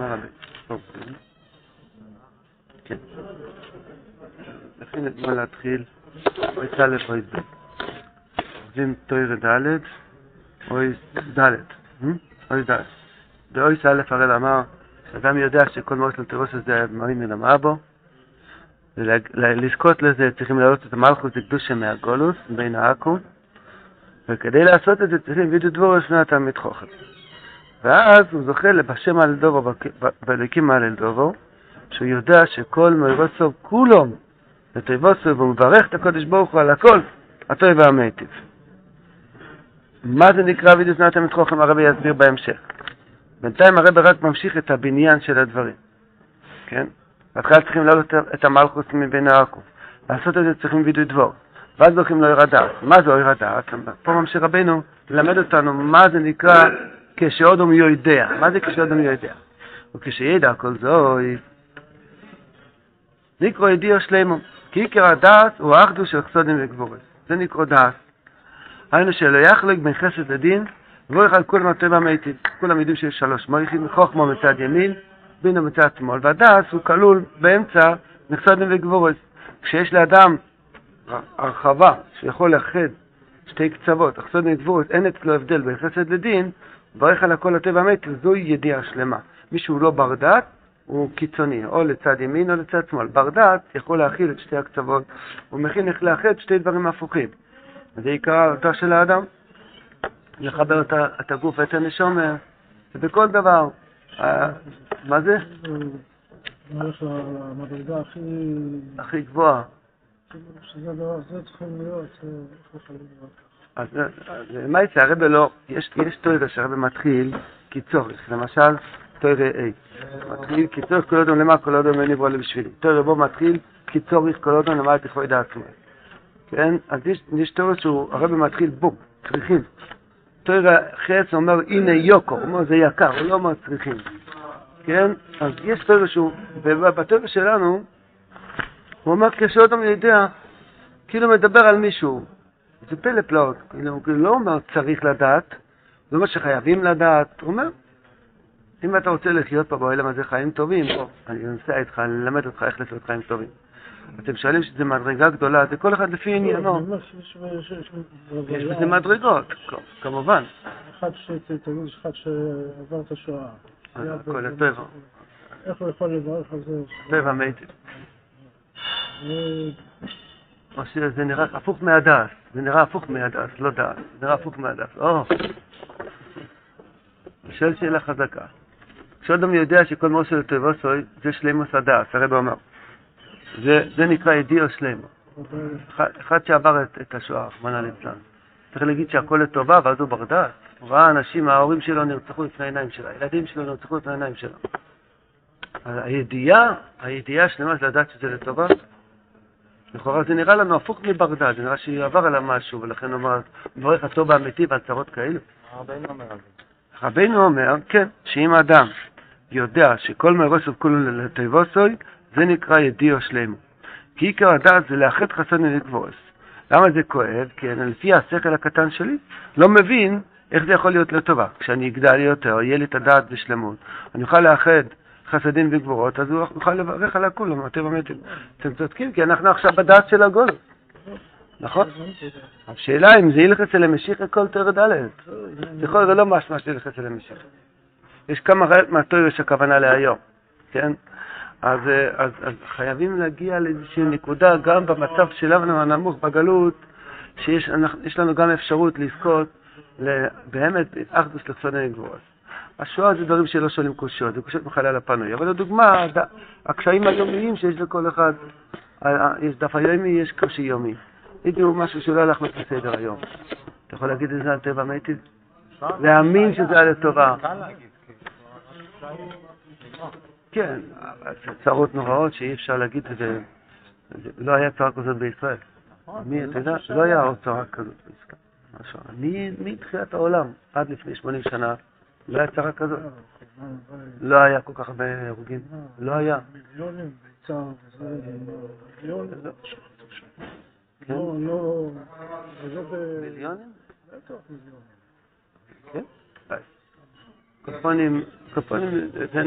מה רבי? טוב, כן. לכן אתמול להתחיל, אוי א' אוי ב'. עובדים תוירה ד', אוי ד', אוי ד'. באוי א' הראל אמר, אדם יודע שכל מאות לטרוס הזה מרים מלמד בו, ולזכות לזה צריכים להעלות את המלכוס לקדושה מהגולוס, בין העכו, וכדי לעשות את זה צריכים וידו דבור שני התלמיד חוכם. ואז הוא זוכה בשם על דובו, בליקים על דובו, שהוא יודע שכל מרוסו כולום לטויבוסו, והוא מברך את הקודש ברוך הוא על הכל, הטוב והמיטיב. מה זה נקרא וידו שני התלמיד חוכם? הרבי יסביר בהמשך. בינתיים הרבי רק ממשיך את הבניין של הדברים, כן? בהתחלה צריכים להעלות את המלכוס מבין העכו. לעשות את זה צריכים וידוי דבור. ואז הולכים לאור הדעת. מה זה אור הדעת? פה ממשיך רבנו ללמד אותנו מה זה נקרא כשאודום יודע. מה זה כשאודום יודע? וכשידע כל זוי, נקרא ידיעו שלמו. כי עיקר הדעת הוא האחדו של חסודים וגבורס. זה נקרא דעת. היינו שלא יחלק בין חסד לדין, ולא יחל כולם הטבע מיטיב. כולם יודעים שיש שלוש מויכים, חוכמו מצד ימין, בינו מצד שמאל. והדעת הוא כלול באמצע מחסודים וגבורס. כשיש לאדם הרחבה שיכול לאחד שתי קצוות, החסוד וגבורת, אין אצלו הבדל בין חסד לדין, ברך על הכל הטבע מת, זוהי ידיעה שלמה. מי שהוא לא בר דת, הוא קיצוני, או לצד ימין או לצד שמאל. בר דת יכול להכיל את שתי הקצוות, הוא מכין איך לאחד שתי דברים הפוכים. זה עיקר ההרתעה של האדם, לחבר את הגוף ואת הנשומה, ובכל דבר. מה זה? המדרגה הכי... הכי גבוהה. שזה זה צריכים להיות, איך אז מה יצא, הרב לא, יש, יש תוירה שהרב מתחיל כצורך, למשל תוירה A, מתחיל כצורך כל אדם למה כל אדם אין יברוא בשבילי, תוירה בו מתחיל כצורך כל אדם למה תכבוד דעת עצמו, כן, אז יש, יש תוירה שהוא, הרב מתחיל בו, צריכים, תוירה חץ אומר הנה יוקו, הוא אומר זה יקר, הוא לא אומר צריכים, כן, אז יש תוירה שהוא, ובתוירה שלנו, הוא אומר כשאדם יודע, כאילו מדבר על מישהו, זה פלא פלאות, כאילו, הוא לא אומר צריך לדעת, זה אומר שחייבים לדעת, הוא אומר, אם אתה רוצה לחיות פה בעולם הזה חיים טובים, בוא, אני אנסה איתך, אני אלמד אותך איך לחיות חיים טובים. אתם שואלים שזו מדרגה גדולה, זה כל אחד לפי עניינו. יש בזה מדרגות, כמובן. אחד שתגיד, אחד שעבר את השואה. הכל הטבע. איך הוא יכול לברך על זה? טבע מיטיב. או שזה נראה הפוך מהדס, זה נראה הפוך מהדס, לא דס, זה נראה הפוך מהדס. או, שואל שאלה חזקה. כשאדם יודע שכל מוסר לטבעוסוי זה שלימוס הדס, הרב אומר. זה, זה נקרא ידיעו שלימו. אחד שעבר את, את השואה, רחמנא ליצלן. צריך להגיד שהכל לטובה, ואז הוא בר דעת. הוא ראה אנשים, ההורים שלו נרצחו לפני העיניים שלו, הילדים שלו נרצחו לפני העיניים שלו. הידיעה, הידיעה השלמה זה לדעת שזה לטובה, לכאורה זה נראה לנו הפוך מבר דעת, זה נראה שעבר עליו משהו, ולכן הוא אמר, מברך הטוב האמיתי והצהרות כאלו. רבנו אומר על זה. רבנו אומר, כן, שאם אדם יודע שכל מרוסו כולו לטבעוסוי, זה נקרא ידיעו שלמו. כי עיקר הדעת זה לאחד חסד ולגבורס. למה זה כואב? כי אני לפי השכל הקטן שלי לא מבין איך זה יכול להיות לטובה. כשאני אגדל יותר, יהיה לי את הדעת בשלמות, אני אוכל לאחד חסדים וגבורות, אז הוא יוכל לברך על הכולם, אתם אמרתם, אתם צודקים, כי אנחנו עכשיו בדעת של הגול. נכון? השאלה אם זה ילחץ אל המשיח כל תרד א', יכול זה לא משמע שילחץ אל המשיח. יש כמה ראיות מהתוירה שהכוונה להיום, כן? אז, אז, אז חייבים להגיע לאיזושהי נקודה, גם במצב שלנו הנמוך בגלות, שיש לנו גם אפשרות לזכות באמת אחדוס לצפוני גבורות. השואה זה דברים שלא שואלים קושיות, זה קושיות מחלל הפנוי. אבל לדוגמה, הקשיים היומיים שיש לכל אחד, יש דף היומי, יש קושי יומי. הגיעו משהו שלא הלך לפי סדר היום. אתה יכול להגיד את זה על טבע מיטיב? להאמין שזה היה לטובה. כן, צרות נוראות שאי אפשר להגיד את זה. לא היה צרה כזאת בישראל. מי, אתה יודע, לא היה עוד צרה כזאת בישראל. מתחילת העולם, עד לפני 80 שנה, לא היה צרה כזאת. לא היה כל כך הרבה הרוגים. לא היה. מיליונים וזה, מיליונים. כן? לא, לא, לא ב... מיליונים? בטח מיליונים. כן? קופונים, קופונים, זה,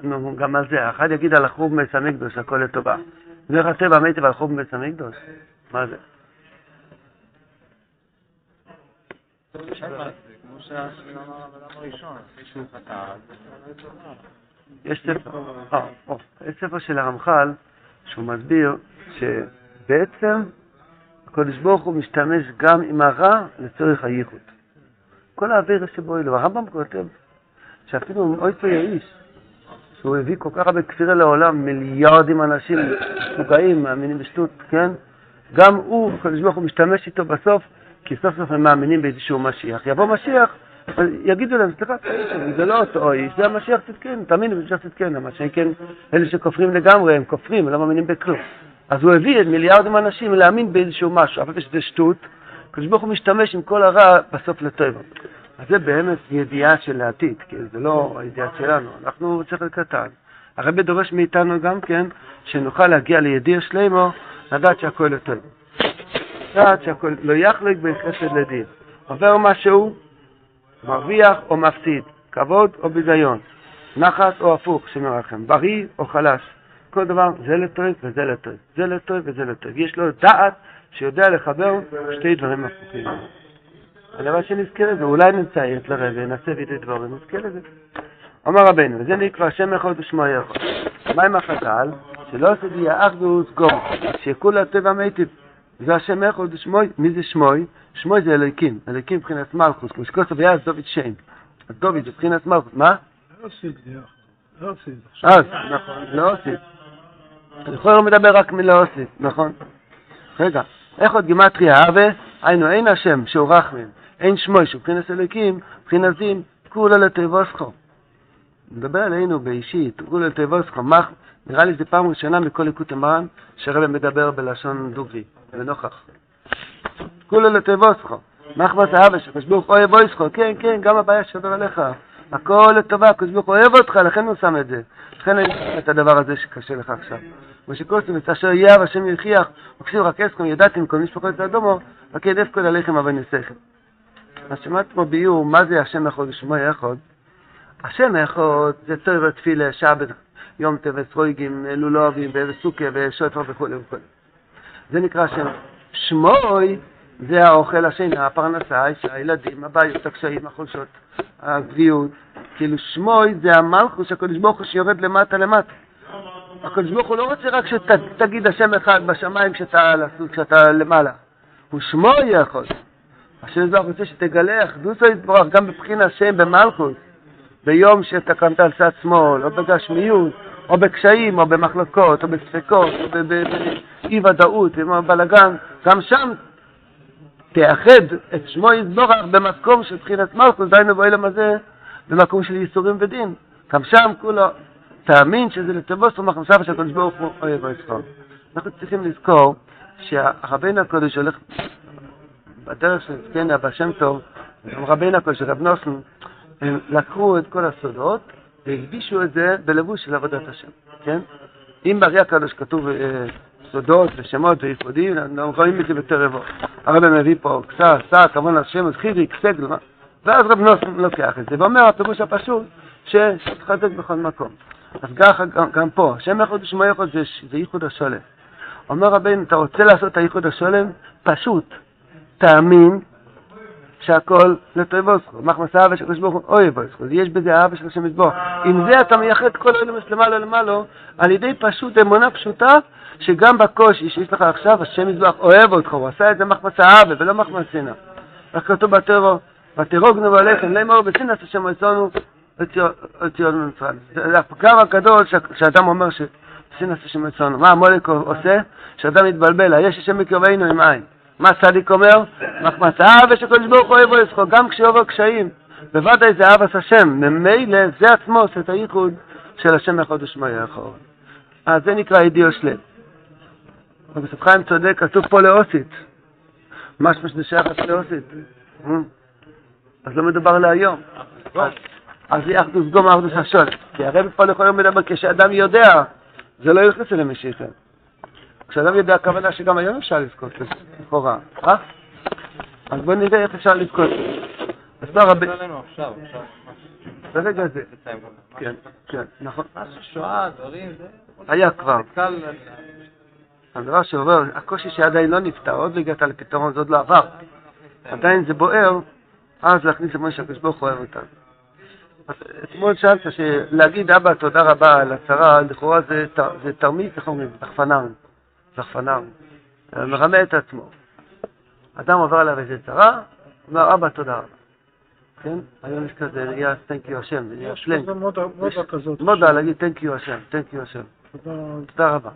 נו, גם על זה, אחד יגיד על החוב המקדוש, הכל לטובה. דרך הטבע מיטיב על חוב המקדוש? מה זה? יש ספר, אה, יש ספר של הרמח"ל שהוא מסביר שבעצם הקדוש ברוך הוא משתמש גם עם הרע לצורך הייחוד. כל האוויר שבו אלו, הרמב"ם כותב שאפילו אוי פה יאיש, שהוא הביא כל כך הרבה כפירה לעולם, מיליארדים אנשים משוגעים, מאמינים בשטות, כן? גם הוא, הקדוש ברוך הוא משתמש איתו בסוף, כי סוף סוף הם מאמינים באיזשהו משיח. יבוא משיח, יגידו להם, סליחה, זה לא אותו איש, זה המשיח צדקנו, תאמינו במשיח צדקנו, מה שכן, אלה שכופרים לגמרי, הם כופרים, לא מאמינים בכלום. אז הוא הביא את מיליארדים אנשים להאמין באיזשהו משהו, אבל שזה שטות, הקדוש ברוך הוא משתמש עם כל הרע בסוף לטבע. אז זה באמת ידיעה של העתיד, כי זה לא הידיעה שלנו, אנחנו צריך קטן. הרבי דורש מאיתנו גם כן, שנוכל להגיע לידיע שלימו, לדעת שהכל יותר. לדעת שהכל, לא יחלק בין חסד לדין. עובר משהו, מרוויח או מפסיד, כבוד או ביזיון, נחת או הפוך, שמרחם, בריא או חלש. כל דבר, זה לטוב וזה לטוב, זה לטוב וזה לטוב. יש לו דעת שיודע לחבר שתי דברים הפוכים. הלוואי שנזכר את זה, אולי נציית לרגע, נעשה וידי דבורים, נזכר את זה. אומר רבנו, וזה נקרא שם אחד ושמו אחד. מה עם החז"ל? שלא תדעי אחדוס גום, שכול הטבע מיטיב. זה השם אחד ושמוי, מי זה שמוי? שמוי זה אלוקים, אלוקים מבחינת מלכוס, כמו שכוסף היה דוד שם. אז דוד זה מבחינת מלכוס, מה? לא עשית, לא עשית. אז, נכון, לא עשית. לכאורה הוא מדבר רק מלא עשית, נכון. רגע, איך עוד גימטריה הווה? היינו, אין השם שהוא רחמים, אין שמוי שהוא מבחינת אלוקים, מבחינת זין, כולה לתיבוסכו. מדבר עלינו באישית, כולה לתיבוסכו. נראה לי זו פעם ראשונה מכל ליקוט המרן שרבא מדבר בלשון דוגרי, ונוכח. כולה לתיבוסכו. מחמת האבא שקדוש ברוך הוא אוהב אויסכו, כן, כן, גם הבעיה שעובר עליך. הכל לטובה, הקדוש ברוך אוהב אותך, לכן הוא שם את זה. לכן אני שם את הדבר הזה שקשה לך עכשיו. כמו שקורסים, את אשר יהיה השם יוכיח, וכסיב רק אסכם ידעתם כל משפחות האדומו, רק ידף כל עליכם אבן יסכם. אז שמעת פה ביור, מה זה השם אחד ושמו אחד? השם אחד זה צורך תפילה, שבת, יום טבס, רויגים, לולובים, וסוכה, ושוטר וכו' וכו'. זה נקרא שם. שמוי זה האוכל השני, הפרנסה, הילדים, הבעיות, הקשיים, החולשות, הגביעות. כאילו שמוי זה המלכוס שהקדוש ברוך הוא שיורד למטה למטה. הקדוש ברוך הוא לא רוצה רק שתגיד השם אחד בשמיים כשאתה, כשאתה למעלה. הוא שמוי יכול. השם יזבח רוצה שתגלה אחדות יתברך גם בבחינת השם במלכוס. ביום שאתה קמת על צד שמאל, או בגשמיות, או בקשיים, או במחלוקות, או בספקות, או באי ודאות, או בלאגן, גם שם תאחד את שמו יזבורך במקום של בחינת מלכוס, דהיינו באילם הזה, במקום של ייסורים ודין. גם שם כולו, תאמין שזה לטובו סומך מסבא של הקדוש ברוך הוא אוהב ויצחון. אנחנו צריכים לזכור שהרבינו הקודש הולך בדרך של זקן אבא שם טוב, גם רבינו הקודש, רב נוסן, הם לקחו את כל הסודות והלבישו את זה בלבוש של עבודת השם, כן? אם ברי הקדוש כתוב סודות ושמות וייחודים, אנחנו רואים את זה בתרבות. הרב מביא פה קצת, שק, כמובן השם, אז חיריק, סגל, ואז רב נוסן לוקח את זה, ואומר הפירוש הפשוט, שתחזק בכל מקום. אז ככה גם, גם פה, שם אחד ושמו אחד זה, זה ייחוד השולם. אומר רבינו, אתה רוצה לעשות את הייחוד השולם? פשוט, תאמין שהכל לטובוסכו. מחמס אהבה של ברוך הוא אוהב בוסכו. יש בזה אהבה של השם יתברך. עם זה אתה מייחד כל אלמס למעלה למעלה, על ידי פשוט אמונה פשוטה, שגם בקושי שיש לך עכשיו, השם יתברך אוהב אותך, הוא עשה את זה מחמס אהבה ולא מחמס שנאה. איך כתוב בטרור, ותרוגנו בלחם, לאמור בסינס השם רצונו וציון ממצרים. זה הפגם הגדול שאדם אומר שסינס השם רצונו. מה המולק עושה? שאדם מתבלבל, יש השם בקרבנו עם עין. מה צדיק אומר? מחמס אהבה שקדוש ברוך הוא אוהב אותך, גם כשיעבור קשיים. בוודאי זה אהבת השם, ממילא זה עצמו עושה את הייחוד של השם אחד ושמו יחוד. אז זה נקרא ידיעו שלם. רבי חיים צודק, כתוב פה לאוסית. משמע שזה שייך לאוסית. אז לא מדובר להיום. אז זה אחדוס גום אחדוס השול. כי הרב פה לכל יום מדבר כשאדם יודע, זה לא ילחץ אל המשיחה. כשאדם יודע הכוונה שגם היום אפשר לזכות לכאורה, אה? אז בואו נראה איך אפשר לזכות. אז לא רבי... ברגע זה. כן, כן, נכון. שואה, דברים, זה... היה כבר. הדבר שעובר, הקושי שעדיין לא נפתר, עוד לא הגעת לפתרון, זה עוד לא עבר. עדיין זה בוער, אז להכניס למה שהקדוש ברוך הוא אוהב אותנו. אז אתמול שאלת שלהגיד אבא תודה רבה על הצהרה, לכאורה זה, תרמית, איך אומרים? זחפנם. זחפנם. מרמה את עצמו. אדם עובר עליו איזה צרה, אומר אבא תודה רבה. כן? היום יש כזה ראייה thank you השם, נהיה יש מודה מודה כזאת. מודה להגיד thank you השם, thank you השם. תודה. רבה.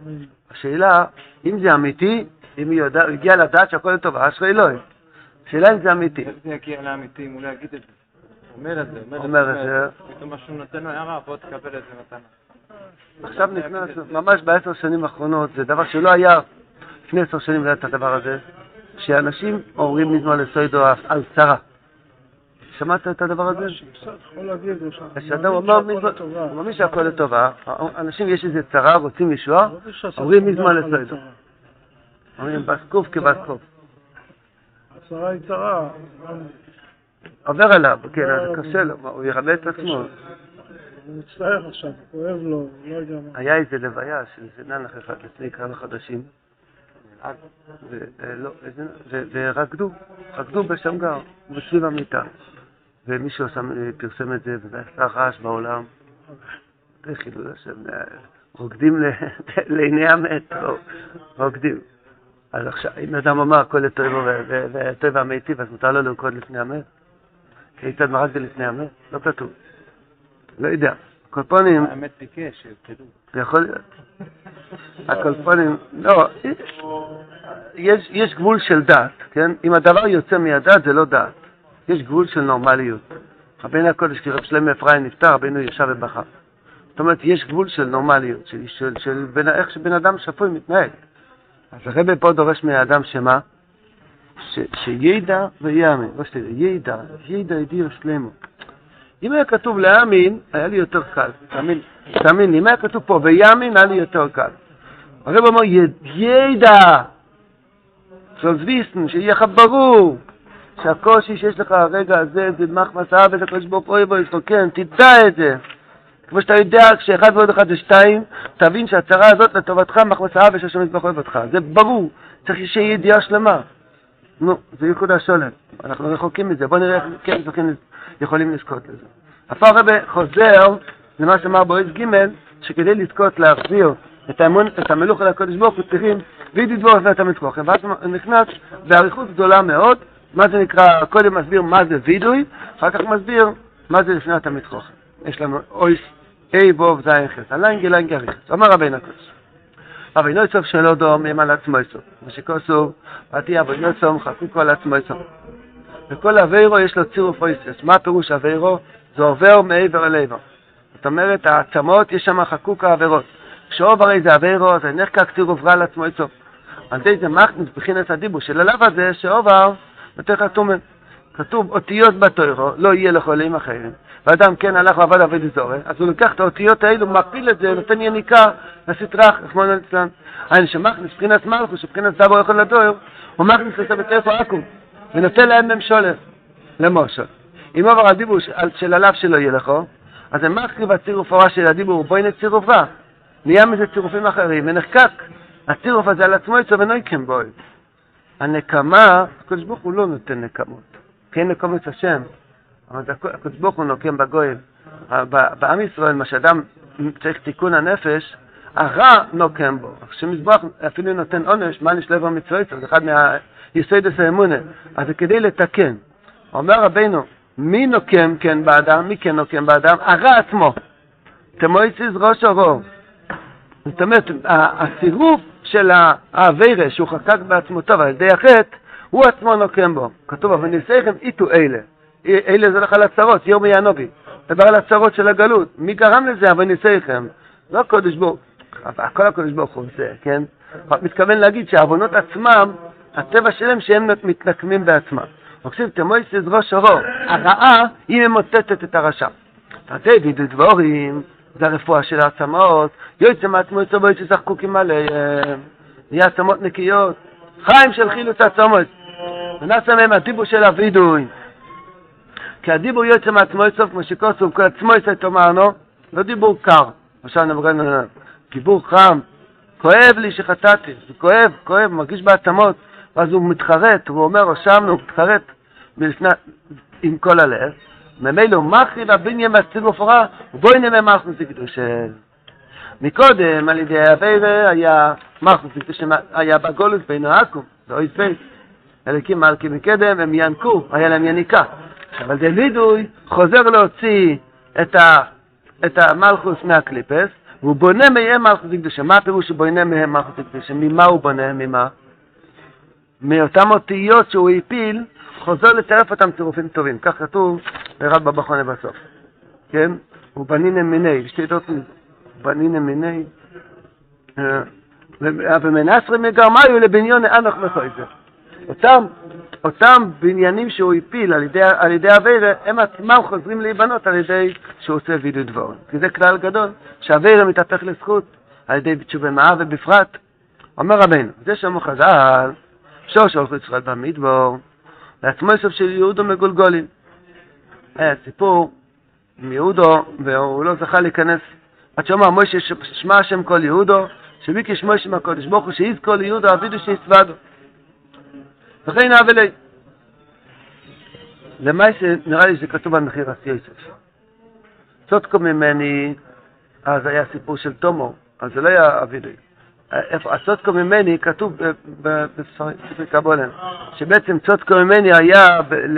השאלה, אם זה אמיתי, אם היא הגיעה לדעת שהכל לטובה, אשרי אלוהים. השאלה אם זה אמיתי. איך זה יגיע לאמיתי אם הוא לא יגיד את זה? הוא אומר את זה, אומר את זה. פתאום משהו נותן לו הערה, בוא תקבל את זה מתנה. עכשיו נכנס, ממש בעשר שנים האחרונות, זה דבר שלא היה לפני עשר שנים, לא היה את הדבר הזה, שאנשים אומרים מזמן לסוידו על צרה. שמעת את הדבר הזה? כשאדם אומר. הוא מאמין שהכל לטובה, אנשים יש איזה צרה, רוצים ישועה, לא אומרים מזמן לסוידו. אומרים בסקוף כבסקוף. הצרה היא צרה. עובר עליו, כן, אז קשה לו, הוא ירמה את עצמו. הוא מצטער עכשיו, כואב לו, לא יודע מה. היה איזה לוויה של איזה ננח אחד לפני כמה חודשים, ו- אה, לא, ורקדו, רקדו בשמגר, בסביב המיטה. ומישהו אה, פרסם את זה, וזה עשה רעש בעולם. זה חילול השם, אה, רוקדים ל- לעיני המת, לא, רוקדים. אז עכשיו, אם אדם אמר הכל לטובו ו- ו- וטבע המיטיב, אז מותר לו לרקוד לפני המת? כיצד מרק זה לפני המת? לא כתוב. לא יודע. קולפונים, האמת ביקש, שירקדו. זה יכול להיות. הקולפונים, לא, יש, יש גבול של דת, כן? אם הדבר יוצא מהדת זה לא דת. יש גבול של נורמליות. רבינו הקודש, כשרב שלמה אפרים נפטר, רבינו ישב ובכה. זאת אומרת, יש גבול של נורמליות, של, של, של בין, איך שבן אדם שפוי מתנהג. אז הרבי פה דורש מהאדם שמה? ש, שידע ויאמין, לא שתדע, ידע, ידע ידיעו שלמו. אם היה כתוב להאמין, היה לי יותר קל. תאמין, תאמין לי, אם היה כתוב פה ויאמין, היה לי יותר קל. הרב אומר, "י- ידע, שוזביסן, שיהיה לך ברור, שהקושי שיש לך הרגע הזה זה מחמס אבא, הקדוש ברוך הוא אוהב אותך, כן, תדע את זה. כמו שאתה יודע, כשאחד ועוד אחד זה שתיים, תבין שהצרה הזאת לטובתך, מחמס אבא שהשם יתברך אוהב אותך. זה ברור, צריך שיהיה ידיעה שלמה. נו, זה ייחוד השולם. אנחנו רחוקים מזה, בוא נראה איך כן זוכים, יכולים לזכות לזה. הפעם הרבה חוזר למה שאמר בועז ג' שכדי לזכות להחזיר את, האמון, את המלוך אל הקודש ברוך הוא צריכים וידי דבור ואת המצרוכם. ואז הוא נכנס באריכות גדולה מאוד, מה זה נקרא, קודם מסביר מה זה וידוי, אחר כך מסביר מה זה לפני התמצרוכם. יש לנו אויס, אי ווב זין חס, הלנגי לנגי אריכס. אומר רבינו הקודש. לא יצוף שלא דומם על עצמו יצוף. ושכוסו, עתי אבו יוצום חקוקו על עצמו יצוף. וכל אביירו יש לו צירוף אויסס. מה פירוש אביירו? זה עובר מעבר אל עבר. זאת אומרת, העצמות, יש שם חקוק העבירות. כשעוב הרי זה אביירו, זה נחקק צירוף רע על עצמו יצוף. על די זה מכניס בחינס הדיבור של הלאו הזה, שעובר נותן לך טומם. כתוב אותיות בתוירו, לא יהיה לחולים אחרים. ואדם כן הלך ועבד עבד אזורי, אז הוא לוקח את האותיות האלו, מכפיל את זה, נותן יניקה לסטרח, רחמנא ליצלן. שמכניס מבחינת מלכוס, מבחינת דבו יכול לדויר, הוא מכניס לזה בטרפו עכו"ם, ונותן להם ממשולת, למושל. אם עבר הדיבור של- הלאו שלו יהיה לכו, אז זה מחריב הצירוף הרע של הדיבור, בואי נצירוף רע. נהיה מזה צירופים אחרים, ונחקק הצירוף הזה על עצמו יצא ונויקם בוי. הנקמה, הקדוש ברוך הוא לא נותן נקמות. כן נקומות השם, אבל הקדוש ברוך הוא נוקם בגויים. בעם ישראל, מה שאדם צריך תיקון הנפש, הרע נוקם בו. כשמזבח אפילו נותן עונש, מה נשלב במצוות, זה אחד מהיסודס האמונה. אז כדי לתקן. אומר רבינו, מי נוקם כן באדם, מי כן נוקם באדם? הרע עצמו. תמויציס ראש אורו. זאת אומרת, ה- הצירוף של האווירה שהוא חקק בעצמותיו על ידי החטא, הוא עצמו נוקם בו. כתוב, אבל ניסיכם איתו אלה. אלה זה לך על הצרות, ירמי ינובי. דבר על הצרות של הגלות. מי גרם לזה? אבל ניסיכם. לא הקודש ברוך אבל הכל הקודש ברוך הוא עושה, כן? מתכוון להגיד שהעוונות עצמם, הטבע שלהם שהם מתנקמים בעצמם. וכסיב תמויסיס ראש אורו, הרעה היא ממוטטת את הרשע. תתי וידו דבורים, זה הרפואה של העצמות, יוצא מעצמו יצא בו יצא חקוקים עליהם, נהיה עצמות נקיות, חיים של חילוץ עצמות, ונעשה מהם הדיבור של הווידוי. כי הדיבור יוצא מעצמו סוף, כמו שכוסו, כל עצמו יצא תאמרנו, לא דיבור קר. עכשיו נבגן דיבור חם, כואב לי שחטאתי, זה כואב, כואב, מרגיש בעצמות, ואז הוא מתחרט, הוא אומר, רשמנו, הוא מתחרט מלפני, עם כל הלב, ממילא הוא מכריב הבניין והסציג ופורה, ובואי נראה מלכוס לקדושה. מקודם, על ידי אבירה, היה מלכוס לקדושה, היה בגולוס בין העכו"ם, זה אוי ספייס. אלוקים מלכים מקדם, הם ינקו, היה להם יניקה. אבל דוידוי חוזר להוציא את, ה, את המלכוס מהקליפס, והוא בונה מהם מלכוס לקדושה. מה הפירוש שהוא בונה מהם מלכוס לקדושה? ממה הוא בונה? ממה? מאותן אותיות שהוא הפיל, חוזר לצרף אותם צירופים טובים. כך כתוב ברב בבחונה בסוף. כן? בנין מיני, שתי דעות בנין מיני. אה, ומנסרי מגרמיו לבניון אנוך מחויזה. אותם, אותם בניינים שהוא הפיל על ידי, על ידי אבירה, הם עצמם חוזרים להיבנות על ידי שהוא עושה וידוי דבורן. כי זה כלל גדול, שאבירה מתהפך לזכות על ידי תשובה מאה ובפרט. אומר רבנו, זה שאמרו חז"ל, שור שהולכו ישראל במדבור, לעצמו סוף של יהודו מגולגולים. היה סיפור עם יהודו, והוא לא זכה להיכנס, עד שאומר מוישה שמע השם כל יהודו, שביקש מוישה מהקודש ברוך הוא שיזכור ליהודו אבידו שיסוודו. וכן אבלי. למעשה נראה לי שזה כתוב על מחיר אסי יוסף. צודקו ממני, אז היה סיפור של תומו, אז זה לא היה אבידוי. איפה, הצודקו ממני כתוב בספרי קבולן, שבעצם צודקו ממני היה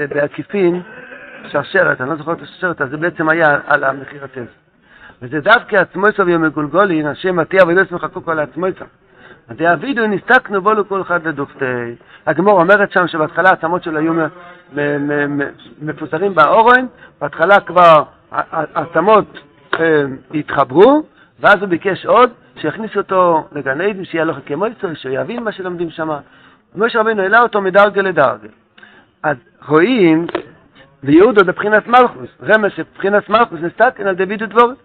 בעקיפין שרשרת, אני לא זוכר את השרשרת, אז זה בעצם היה על המחיר הצז. וזה דווקא עצמו יסוב יום מגולגולין, השם מטיע ולא יסמך כל עצמו יסוב. אז יעבידו נסתכנו בו לכל אחד לדופתי. הגמור אומרת שם שבהתחלה העצמות שלו היו מפוזרים באורן, בהתחלה כבר העצמות אה, התחברו, ואז הוא ביקש עוד, שיכניסו אותו לגן עדן, שיהיה לו חכי מויצו, שיבין מה שלומדים שם. משה רבינו העלה אותו מדרגה לדרגה. אז רואים, ויהודו בבחינת מלכוס, רמז שבחינת מלכוס נסתכן על דוד ודבורת.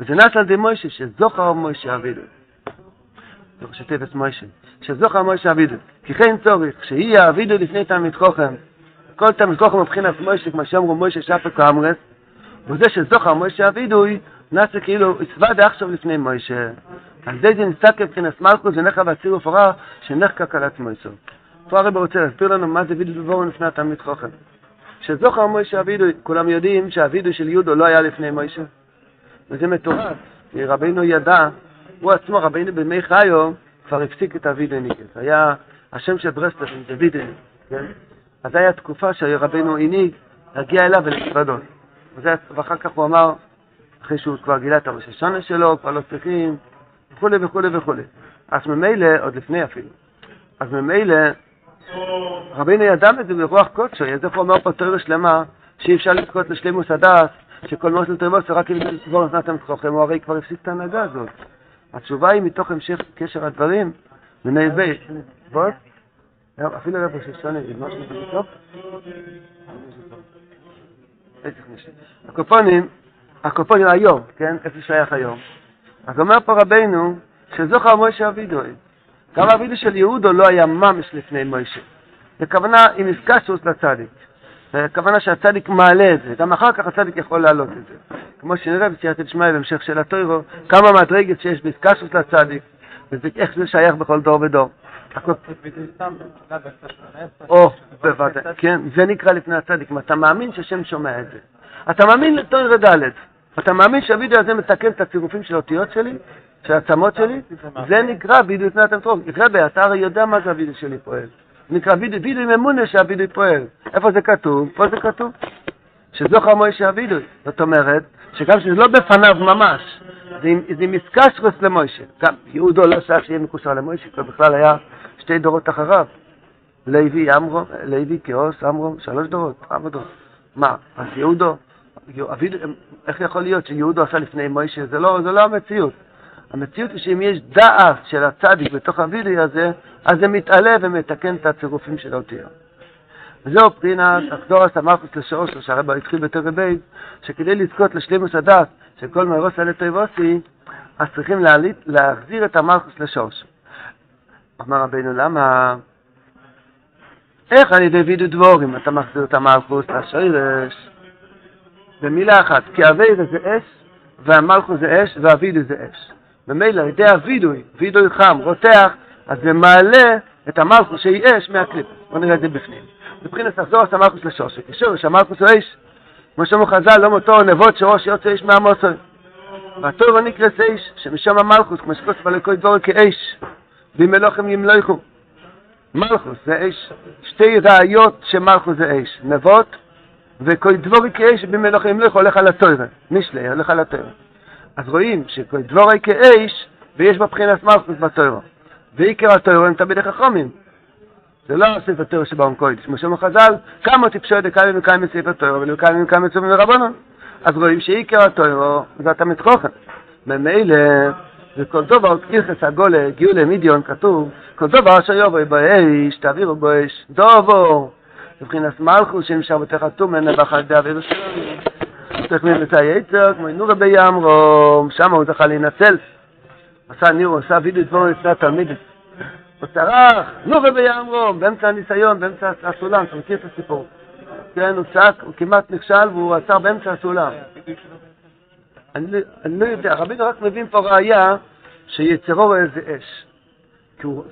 וזה נס על די מוישה, שזוכר מוישה אבידו. ראשי תיבס מוישה, שזוכר מוישה אבידו. כי כן צורך, שיהיה אבידו לפני תלמיד חוכם, כל תלמיד חוכם מבחינת מוישה, כמו שאמרו מוישה שפה כאמרס, וזה שזוכר מוישה אבידוי, נעשה כאילו, עשווה דעכשיו לפני מוישה. על זה זה נסתכל מבחינת מלכוס ונכה והציר ופורה, שנחקה קלת מויסו. פה הרב רוצה להסביר לנו מה זה וידוי דבור לפני התלמיד חוכם. שזוכר מוישה אבידוי, כולם יודעים שהאבידוי של יהודו לא היה לפני מוישה. וזה מטורף, רבינו ידע הוא עצמו, רבינו בימי חיו, כבר הפסיק את הווידניקס. היה השם של ברסלב, זה וידן, כן? אז היה תקופה שרבינו הנהיג להגיע אליו ולהתוודות. ואחר כך הוא אמר, אחרי שהוא כבר גילה את הראש השונה שלו, כבר לא צריכים, וכולי וכולי וכולי. אז ממילא, עוד לפני אפילו, אז ממילא, רבינו ידע את זה ברוח קודשו, איך הוא אומר פה תיאוריה שלמה, שאי אפשר לזכות לשלימוס הדס, שכל מות לטובו זה רק אם לסבור נתנתם כוחכם, הוא הרי כבר הפסיק את ההנהגה הזאת. התשובה היא מתוך המשך קשר הדברים, בני בית. אפילו רב ששונה, זה משהו טוב? הקופונים, הקופונים היום, כן? איפה שייך היום? אז אומר פה רבנו, שזוכר מוישה אבידוי. גם אבידו של יהודו לא היה ממש לפני מוישה. בכוונה עם איסקסוס לצדיק. הכוונה שהצדיק מעלה את זה, גם אחר כך הצדיק יכול להעלות את זה. כמו שנראה בסייעתא דשמיא בהמשך של הטוירו, כמה מדרגת שיש באיסקסוס לצדיק, ואיך זה שייך בכל דור ודור. או, בוודאי, כן, זה נקרא לפני הצדיק, אתה מאמין שהשם שומע את זה. אתה מאמין לטוירו ד', אתה מאמין שהווידאו הזה מתקן את הצירופים של האותיות שלי, של העצמות שלי, זה נקרא וידאו לפני התנטרום. רבי, אתה הרי יודע מה זה הווידאו שלי פועל. נקרא וידוי, וידוי עם אמונה שהווידוי פועל. איפה זה כתוב? פה זה כתוב. שזוכר מוישה הווידוי. זאת אומרת, שגם שזה לא בפניו ממש, זה עם איסקשרוס למוישה. גם יהודו לא שייך שיהיה מקושר למוישה, כי בכלל היה שתי דורות אחריו. לוי, אמרום, לוי, כאוס, אמרום, שלוש דורות, ארבע דורות. מה, אז יהודו, איך יכול להיות שיהודו עשה לפני מוישה? זה לא, זה לא המציאות. המציאות היא שאם יש דעת של הצדיק בתוך הווידאו הזה, אז זה מתעלה ומתקן את הצירופים של האותיות. וזהו בחינת אחדורס המלכוס לשורש, שהרבא התחיל בתור בייס, שכדי לזכות לשלימוס הדת של כל מאירוס על טויבוסי, אז צריכים להעליט, להחזיר את המלכוס לשורש. אמר רבינו, למה? איך על ידי וידו דבורים אתה מחזיר את המלכוס לשורש? במילה אחת, כי אבידה זה אש, והמלכוס זה אש, והווידוי זה אש. ממילא על ידי הווידוי, וידוי חם, רותח, אז זה מעלה את המלכוס שהיא אש מהקליפה. בוא נראה את זה בפנים. מבחינת את המלכוס לשורש, כשורש המלכוס הוא אש, כמו שאמרו חז"ל, לא מותו נבות שראש יוצא אש מהמוסר. והתור נקרא אש, שמשם המלכוס, כמו שכוס ולכל דבור כאש, ואם אלוהים ימלכו. מלכוס זה אש, שתי ראיות שמלכוס זה אש, נבות וכל דבורי כאש במלוכה ימלוך הולך על התוירה, משלי הולך על התוירה. אז רואים שכל דבורי כאש ויש בבחינת מלכוס בתוירה. ועיקר התוירה הם תמיד החכמים. זה לא ספר תוירה שבאום קוידש. כמו שאומר חז"ל, כמה טיפשו דקאי ומקיים מספר תוירה ולקאי ומקיים מצווים מרבנון. אז רואים שעיקר התוירה זה התמיד חוכם. ממילא וכל דבר, איכס הגולה, גיולה מידיון, כתוב, כל דבר אשר יבוא באש, תעבירו בו אש, דובו, מבחינת מלכוס שנמשך בתך התומן, נבח על ידי אוויר שלנו. צריך למצוא יצר, כמו נורה בימרום, שם הוא זכה להינצל. עשה נירו, עשה וידאו דבור לפני התלמיד. הוא צרח, נורה בימרום, באמצע הניסיון, באמצע הסולם, אתה מכיר את הסיפור. כן, הוא צעק, הוא כמעט נכשל והוא עצר באמצע הסולם. אני, אני לא יודע, רבינו רק מבין פה ראייה שיצרו זה אש.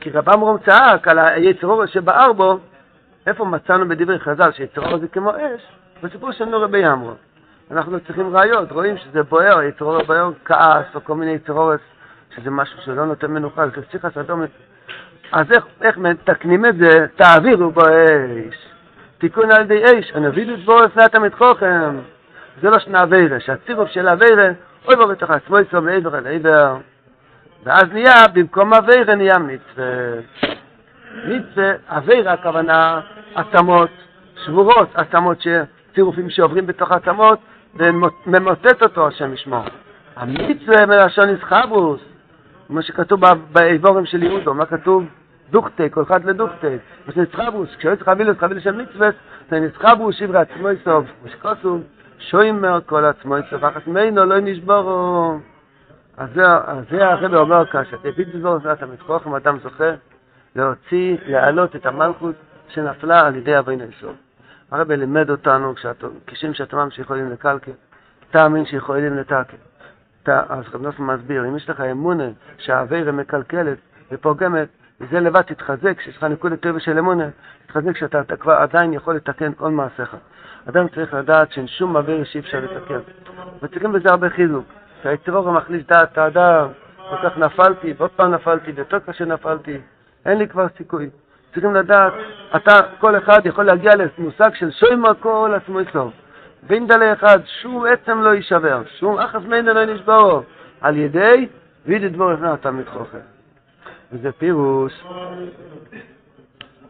כי, רב עמרום צעק על היצרו שבער בו, איפה מצאנו בדברי חז"ל שיצרו זה כמו אש? בסיפור של נור רבי עמרום. אנחנו לא צריכים ראיות, רואים שזה בוער, יצרו בוער כעס או כל מיני יצרורת, שזה משהו שלא נותן מנוחה, זה צריך סדום. אז איך, איך מתקנים את זה? תעבירו בו אש. תיקון על ידי אש, הנביא לפני התמיד חוכם. זה לא שנה אביירה, שהצירוף של אביירה, אוי בו בתוך עצמו יצור מעבר אל עבר. ואז נהיה, במקום אביירה נהיה מצווה. מצווה, אביירה הכוונה עצמות שבורות, עצמות צירופים שעוברים בתוך עצמות, וממוטט אותו השם ישמור. המצווה מלשון יסחבוס, כמו שכתוב באיבורים של יהודו, מה כתוב? דוכטי, כל אחד לדוכטי. ושנסחבוס, כשהיו צריך להביא לסחביל של מצווה, זה נסחבוס שברי עצמו יסוף, ושכוסו, שוימר כל עצמו יסוף, אחת מינו לא נשבורו. אז זה הרב אומר כאן, שתביט בזור לפני אתה מתכוח אם אדם זוכה להוציא, להעלות את המלכות שנפלה על ידי אבינו יסוף. הרב לימד אותנו, כשם שאתם שיכולים לקלקל, תאמין שיכולים לתקל. אז רב נוסף מסביר, אם יש לך אמונה שהאווירה מקלקלת ופוגמת, וזה לבד תתחזק, כשיש לך נקודת טבע של אמונה, תתחזק שאתה כבר עדיין יכול לתקן כל מעשיך. אדם צריך לדעת שאין שום אוויר שאי אפשר לתקן. וצריכים בזה הרבה חיזוק. שהיצרור המחליש דעת האדם, כל כך נפלתי, ועוד פעם נפלתי, ויותר קשה נפלתי, אין לי כבר סיכוי. צריכים לדעת, אתה, כל אחד יכול להגיע למושג של שוימה כל עצמו. בין דלי אחד, שום עצם לא יישבר, שום אחס מינה לא נשברו, על ידי וידי דבור לפני התלמיד חוכם. וזה פירוש.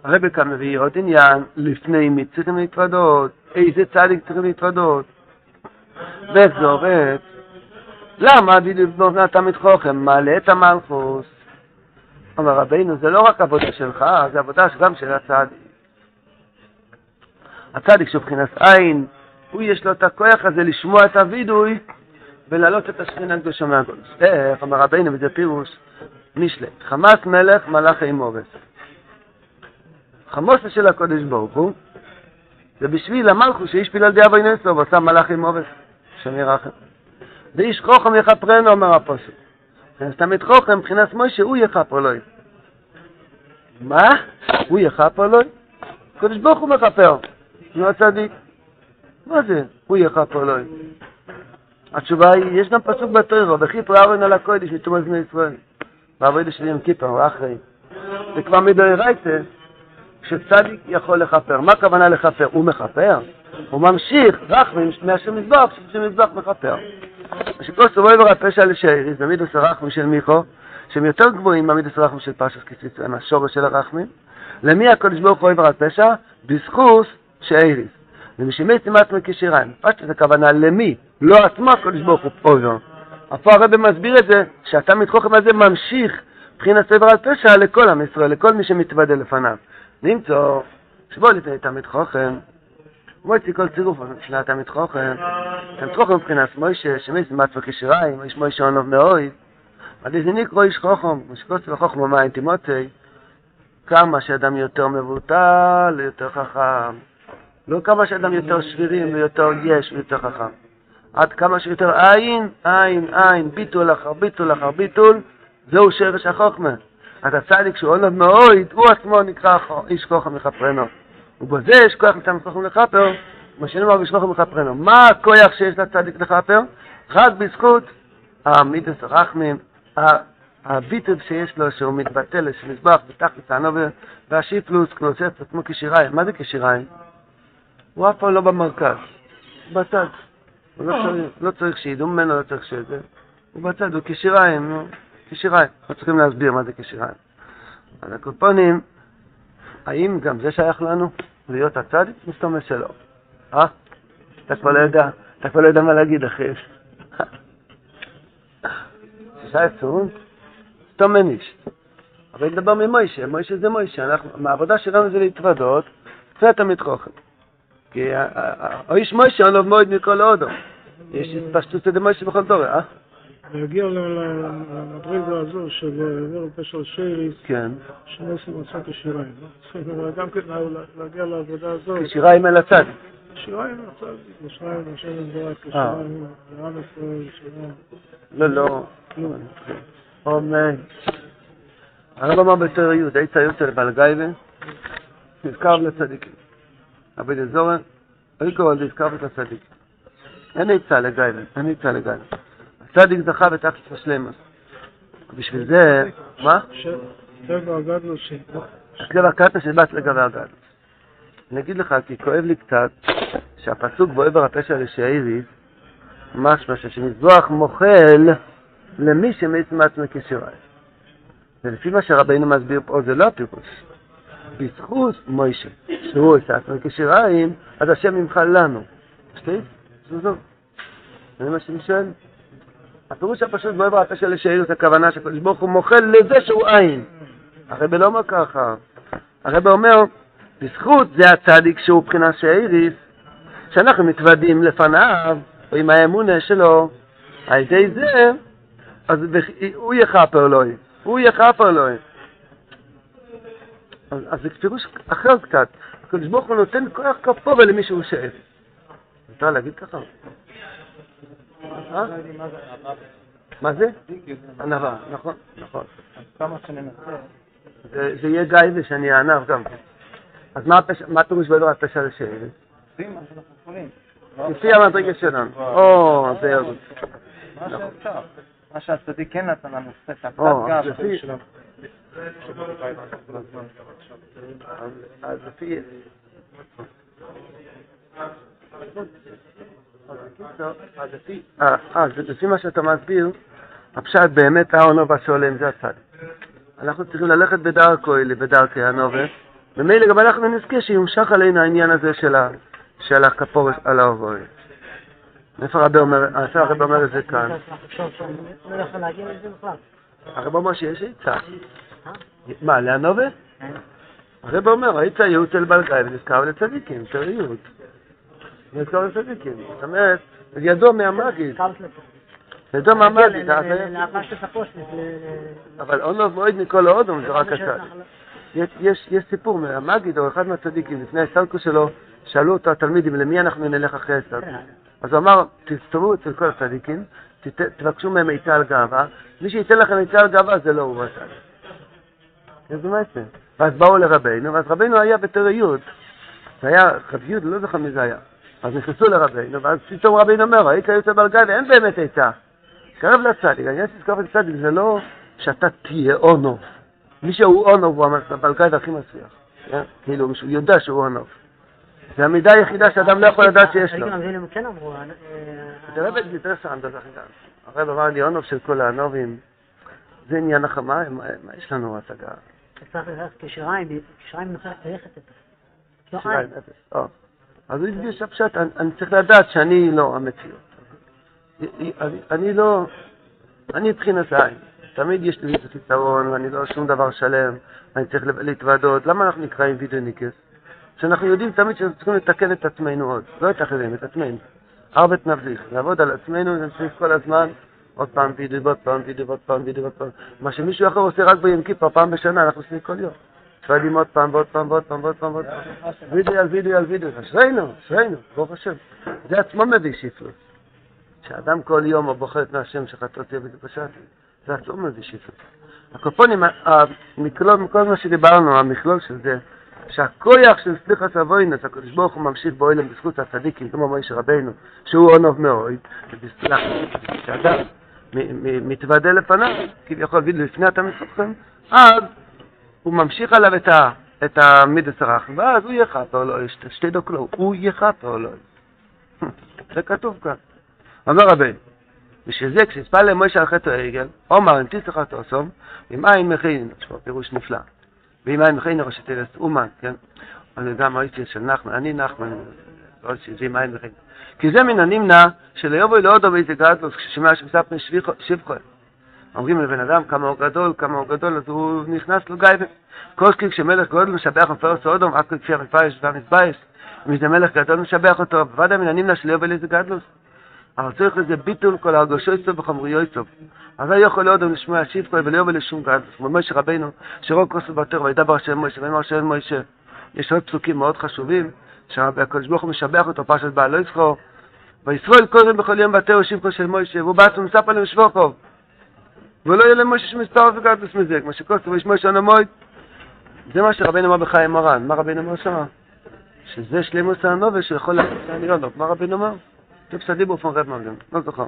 הרבי כאן מביא עוד עניין, לפני מי צריכים להתוודות, איזה צדיק צריכים להתוודות. עובד? למה וידי דבור לפני התלמיד חוכם מעלה את המלכוס? אומר רבינו, זה לא רק עבודה שלך, זה עבודה גם של הצדיק. הצדיק שהוא מבחינת עין, הוא יש לו את הכוח הזה לשמוע את הווידוי ולהעלות את השכינה הקדושה מהגולוס. איך אמר רבינו, וזה פירוש משלי, חמאס מלך מלאך עם אורס. חמוסה של הקודש ברוך הוא, זה בשביל המלכו שהשפיל על די אבי נסו ועשה מלאך עם אורס, שם ירחם. ואיש חוכם יכפרנו, אומר הפוסק. אז תמיד חוכם, מבחינת מוישה, הוא יכפר אלוהים. מה? הוא יכפר אלוהים? הקדוש ברוך הוא מכפר, נו הצדיק. מה זה? הוא יכפר אלוהים. התשובה היא, יש גם פסוק בתוירו, וכיפר ארון על הקודש מתומד בני ישראל. בעבודה של יום כיפר, הוא אחרי. זה כבר מדוירייטה, שצדיק יכול לכפר. מה הכוונה לכפר? הוא מכפר. הוא ממשיך, רחמים מהשם מזבח, שהשם מזבח מכפר. שכל סובוי ברפשע לשאיריס, במידוס הרחמים של מיכו, שהם יותר גבוהים מהמידוס הרחמים של פרשס קיציץ, הם השורש של הרחמים. למי הקודש ברוך הוא אוהב פשע? בזכוס שאיריס. ומשמי צימת מקישיריים. פשט זה כוונה למי, לא עצמו הקודש ברוך הוא אוהב. פה הרב מסביר את זה, שאתה מתחוכם הזה ממשיך מבחינת סבר על פשע לכל עם ישראל, לכל מי שמתוודה לפניו. נמצוא, שבו לפני תמיד חוכם, מוציא כל צירוף של תמיד חוכם, תמיד חוכם מבחינת מוישה, שמיס מצווה כשיריים, איש מוישה עונוב מאוי, עד איזה נקרא איש חוכם, משקוץ וחוכם ומים תימוצי, כמה שאדם יותר מבוטל, יותר חכם, לא כמה שאדם יותר שבירים ויותר יש ויותר חכם. עד כמה שיותר עין, עין, עין, ביטול אחר ביטול אחר ביטול, זהו שרש החוכמה. אז הצדיק שהוא עונב מאויד, הוא עצמו נקרא איש כוחם לכפרנו. ובזה יש כוח לצדיק כוחם לכפר, מה שנאמר בשכוחם לכפרנו. מה הכוח שיש לצדיק לכפר? רק בזכות המידס הרחמים, הביטל שיש לו, שהוא מתבטא לשמזבח בתכלס הנובר, והשיפלוס כנוסס את עצמו כשיריים. מה זה כשיריים? הוא אף פעם לא במרכז, הוא בצד. הוא לא צריך, לא צריך שידעו ממנו, לא צריך שזה. הוא בצד, הוא כשיריים, נו, כשיריים. לא צריכים להסביר מה זה כשיריים. אז הקופונים, האם גם זה שייך לנו, להיות הצד? מסתובב שלא. אה? אתה כבר לא יודע, אתה כבר לא יודע מה להגיד, אחי. שייך צורון? סתום איש. אבל נדבר ממוישה, מוישה זה מוישה. אנחנו, העבודה שלנו זה להתוודות, קצת המתחוכם. כי האיש מוישה לו מועד מכל ההודו. יש התפשטות את מוישה בכל דור, אה? להגיע למדרגה הזו של עבר פשע שייריס, כן. שנוסים מצא כשיריים. גם כן להגיע לעבודה הזו. כשיריים אל הצד. כשיריים אל הצד, כשיריים, השם יתברך, כשיריים, לעם ישראל, כשיריים. לא, לא. אמן. הרב אמר בתור י' היית יוצא לבלגייבה, נזכר לצדיקים. אבל אזורן, אוי קורא נזכר את הצדיקים. אין עצה לגייבה, אין עצה לגייבה. הצדיק זכה בתחת השלמה. בשביל זה, מה? טבע הגדלו ש... טבע קטע שבאת לגבי הגדלו. אני אגיד לך, כי כואב לי קצת, שהפסוק בעבר הפשע לשאיריס, משמע שמזבוח מוחל למי שמעיץ מעצמו כשיריים. ולפי מה שרבינו מסביר פה, זה לא הפירוש. בזכות מוישה, שהוא עשה עצמו כשיריים, אז השם ימחל לנו. שתי? זו זה מה שאני שואל. הפירוש הפשוט בעבר הפשע לשאירוס, הכוונה שקדוש ברוך הוא מוחל לזה שהוא עין. הרב לא אומר ככה. הרב אומר, בזכות זה הצדיק שהוא מבחינה שאיריס, שאנחנו מתוודים לפניו, או עם האמונה שלו, על ידי זה, אז הוא יכפר לו, הוא יכפר לו. אז, אז זה פירוש אחר קצת. הקדוש ברוך הוא נותן כוח כפורה למי שהוא שאף. מותר להגיד ככה? אה? מה זה? ענווה, נכון, נכון. כמה שננסה. זה יהיה גיא ושאני אענב גם כן. אז מה הפירוש בדבר הפשע לשאלה? לפי המדרגה שלנו. או, זה ירוד. מה שאפשר. מה שהצדיק כן נתן לנו, קצת גב. אז לפי... אז לפי... אה, לפי מה שאתה מסביר, הפשט באמת ההונו בשולם זה הצד. אנחנו צריכים ללכת בדרכו אלה, בדרכי הנובה, ומילא גם אנחנו נזכה שיומשך עלינו העניין הזה של הכפור על האובוי. איפה הרב אומר, איפה הרב אומר את זה כאן? הרב אומר שיש עצה. מה, להנובה? הרב אומר, העצה ייעוץ אל בלגאי ונזכר לצדיקים, תראיות. נזכר לצדיקים. זאת אומרת, זה ידוע מהמגיד. ידוע מהמגיד. אבל אונוב מועד מכל האודום זה רק הצד. יש סיפור מהמגיד או אחד מהצדיקים, לפני הסלקו שלו, שאלו אותו התלמידים, למי אנחנו נלך אחרי הסלקו? אז הוא אמר, תסתובבו אצל כל הצדיקים, תבקשו מהם עצה על גאווה, מי שייתן לכם עצה על גאווה זה לא הוא הצדיק. איזה מעצם. ואז באו לרבנו, ואז רבנו היה בתור י', זה היה רב י', לא זוכר מי זה היה. אז נכנסו לרבנו, ואז פתאום רבינו אומר, היית יוצא בלגן, אין באמת עצה. קרב לצדיק, העניין של לזכור לצדיק זה לא שאתה תהיה אונוב. מי שהוא אונוב הוא הבלגן הכי מצליח. כאילו, שהוא יודע שהוא אונוב. זה המידה היחידה שאדם לא יכול לדעת שיש לו. כן רב אינטרסנט, דרך אגב. הרב אמר לי, אונוב של כל האנובים, זה עניין החמה, מה יש לנו השגה? כשיריים, כשיריים נוכל ללכת את זה. שיריים, אפס. אז הוא הדגיש הפשט, אני צריך לדעת שאני לא המציאות. אני לא, אני מבחינת העין. תמיד יש לי איזה פתרון, ואני לא שום דבר שלם, אני צריך להתוודות. למה אנחנו נקראים וידאוניקס? שאנחנו יודעים תמיד שאנחנו צריכים לתקן את עצמנו עוד, לא את אחרים, את עצמנו. ארבעת נבליך, לעבוד על עצמנו, נצליח כל הזמן, עוד פעם וידאו, עוד פעם וידאו, עוד פעם וידאו, עוד פעם. מה שמישהו אחר עושה רק ביום כיפר, פעם בשנה, אנחנו עושים כל יום. שואלים עוד פעם ועוד פעם ועוד פעם ועוד פעם ועוד פעם. וידאו על וידאו על וידאו, אשרינו, אשרינו, ברוך השם. זה עצמו מביא שיפלוס. שאדם כל יום בוחר את מהשם שחטאות תהיה בקדושתי, זה עצום מביא שיפוט. הקופונים, המכלול, מכל מה שדיברנו, המכלול של זה, שהכויח של סליחת אבוינס, הקדוש ברוך הוא ממשיך באוילם בזכות הצדיקים, כמו מוישה רבינו, שהוא אונוב מאוד, ובסלח, שאדם מתוודה לפניו, כביכול לפני אתה מסוכם, אז הוא ממשיך עליו את, ה, את המידס הרח, ואז הוא יהיה חפר לו, שתי, שתי דוקלו, הוא יהיה חפר לו. זה כתוב כאן. אומר רבי, בשביל זה כשהספל למוישה על חטא העגל, עומר אם תצטרך תעשום, אם אין מכין, יש פה פירוש נפלא, ואם אין מכין ראשי תלס אומן, כן? אני מה הייתי של נחמן, אני נחמן, לא שזה אם אין מכין. כי זה מן הנמנע של יבוא לאודו באיזה גדלוס, כששומע שמספר שבחו. אומרים לבן אדם כמה הוא גדול, כמה הוא גדול, אז הוא נכנס לו גייבן. כל שכי כשמלך גודל משבח מפרס אודום, רק כפי המפרש והמתבייש, אם זה מלך גדול משבח אותו, בוודאי מן הנמנע של יובל איזה גדלוס. אבל צריך לזה ביטול כל וחמריו יצוב. אז לא יכול אודום לשמוע שיבכו וליובל לשום גדלוס. כמו משה רבינו, שרוק כוסו בתור וידבר השם משה, ואמר השם משה. יש עוד פסוקים מאוד חשובים, שהקדוש ברוך הוא משבח אותו, פרשת בעל לא יזכור. וישראל קודם בכל יום בתור שבחו של משה, והוא בעצמו מספר שבחו. ולא יהיה למשה שום מספר וגדלוס מזה, כמו שכוסו ויש משה נמוי. זה מה שרבינו אמר בחיים מרן. מה רבינו אמר שמה? שזה שלימוס הנובל שיכול לעשות שאני לא מה רבינו אמר? טפסא דיבור פון רב מרגן, לא זוכר.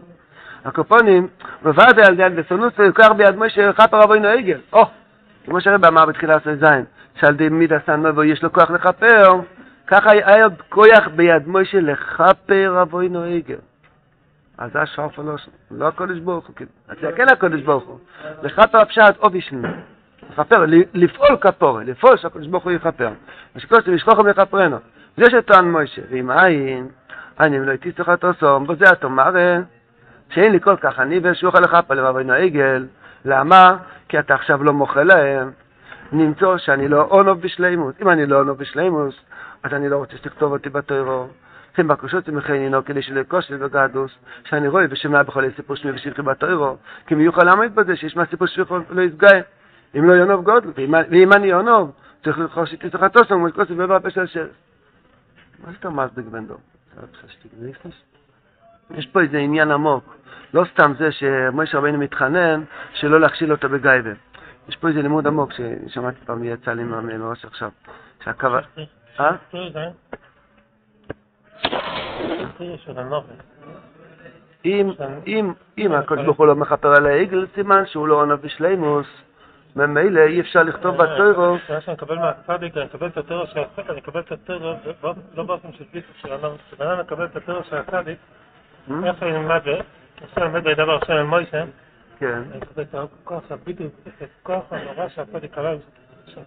הקופונים, בוודאי על יד בסונוס ויוקר ביד משה חפר רבינו עגל. או, כמו שהרב אמר בתחילת זין, שעל די מידה סנובו יש לו כוח לכפר, ככה היה כוח ביד משה לכפר רבינו עגל. אז זה השרף לא לא הקודש ברוך הוא, כאילו. אז זה כן הקודש ברוך הוא. לכפר הפשט אופי שלנו. לכפר, לפעול כפורה, לפעול שהקודש ברוך הוא יכפר. מה שקודש לשכוחם יכפרנו. זה שטוען משה, ואם אין, אני לא הייתי צריך לתוסום, בזה מראה שאין לי כל כך אני ואשוחה לכפר למאבינו העגל. למה? כי אתה עכשיו לא מוחה להם. נמצוא שאני לא אונוב בשלימוס. אם אני לא אונוב בשלימוס, אז אני לא רוצה שתכתוב אותי בתוירו. כן, בקושות ממכנינו, כדי שלא יקושי וגדוס, שאני רואה ושומע בכל סיפור שמי ושבחי בתוירו, כי מי יוכל לעמוד בזה שיש מהסיפור שבחי לא יסגאה. אם לא יונוב גודל, ואם אני יונוב, צריך לרכוש איתי צריך לתוסם, כמו שקוסי ובא פשע של... מה זאת המאסדק בן דור? יש פה איזה עניין עמוק. לא סתם זה שמשה רבינו מתחנן שלא להכשיל אותו בגייבה. יש פה איזה לימוד עמוק ששמעתי פעם יצא לי מראש עכשיו. שהקו... אה? אם, אם, אם הקדוש ברוך הוא לא מכפר על העגל, סימן שהוא לא עונה בשלימוס. ממילא אי אפשר לכתוב בתוירו. מה שאני מקבל מהצדיק, אני מקבל את התוירו של הצדיק, אני מקבל את התוירו, לא באופן של ביטו של אדם, כשבן מקבל את התוירו של הצדיק, איך אני אלמד? עכשיו אני לומד בידבר השם אל מוישה, כן. אני מקבל את הכוח הביטו, את הכוח הנורא שהצדיק קבל,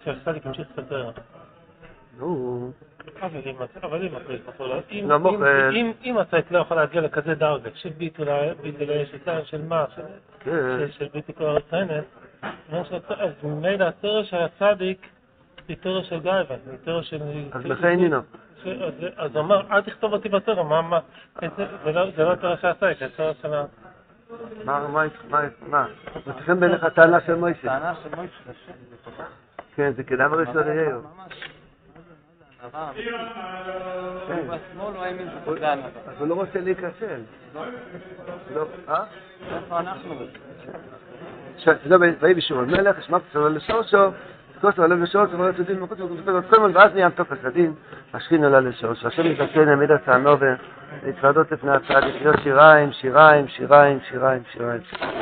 שהצדיק המשיך את התוירו. נו. אבל אם ברוך הוא לא, יכול להגיע לכזה דרגה, של ביטול ביטול שיטה של מה, של- כן. ביטול כל הרציינת, אז ממילא התורה של הצדיק היא של גאווה, היא של... אז לכן נינו. אז- אז הוא אמר, אל תכתוב אותי בתורה, מה, מה, זה- לא- לא תורה של הצדיק, זה תורה של ה... מה, מה, מה, מה? מצא חן בעיניך טענה של מוישה. טענה של מוישה. כן, זה כדאי ראשון ליאיר. כן. הוא בשמאל הוא הימין בגלל. אז הוא לא רוצה להיכשל. לא, אה? איפה אנחנו? זה ויהי בשמעון מלך, ישמע כסר לשורשו, כוסר עליו לשורשו, ולא יצא דין מחוץ וכוסר את כל ואז נהיה מתוק הסדין, השכין עולה לשורשו. השם יזכן העמיד הצענובה, להתוודות לפני להיות שיריים, שיריים, שיריים, שיריים, שיריים. שיריים.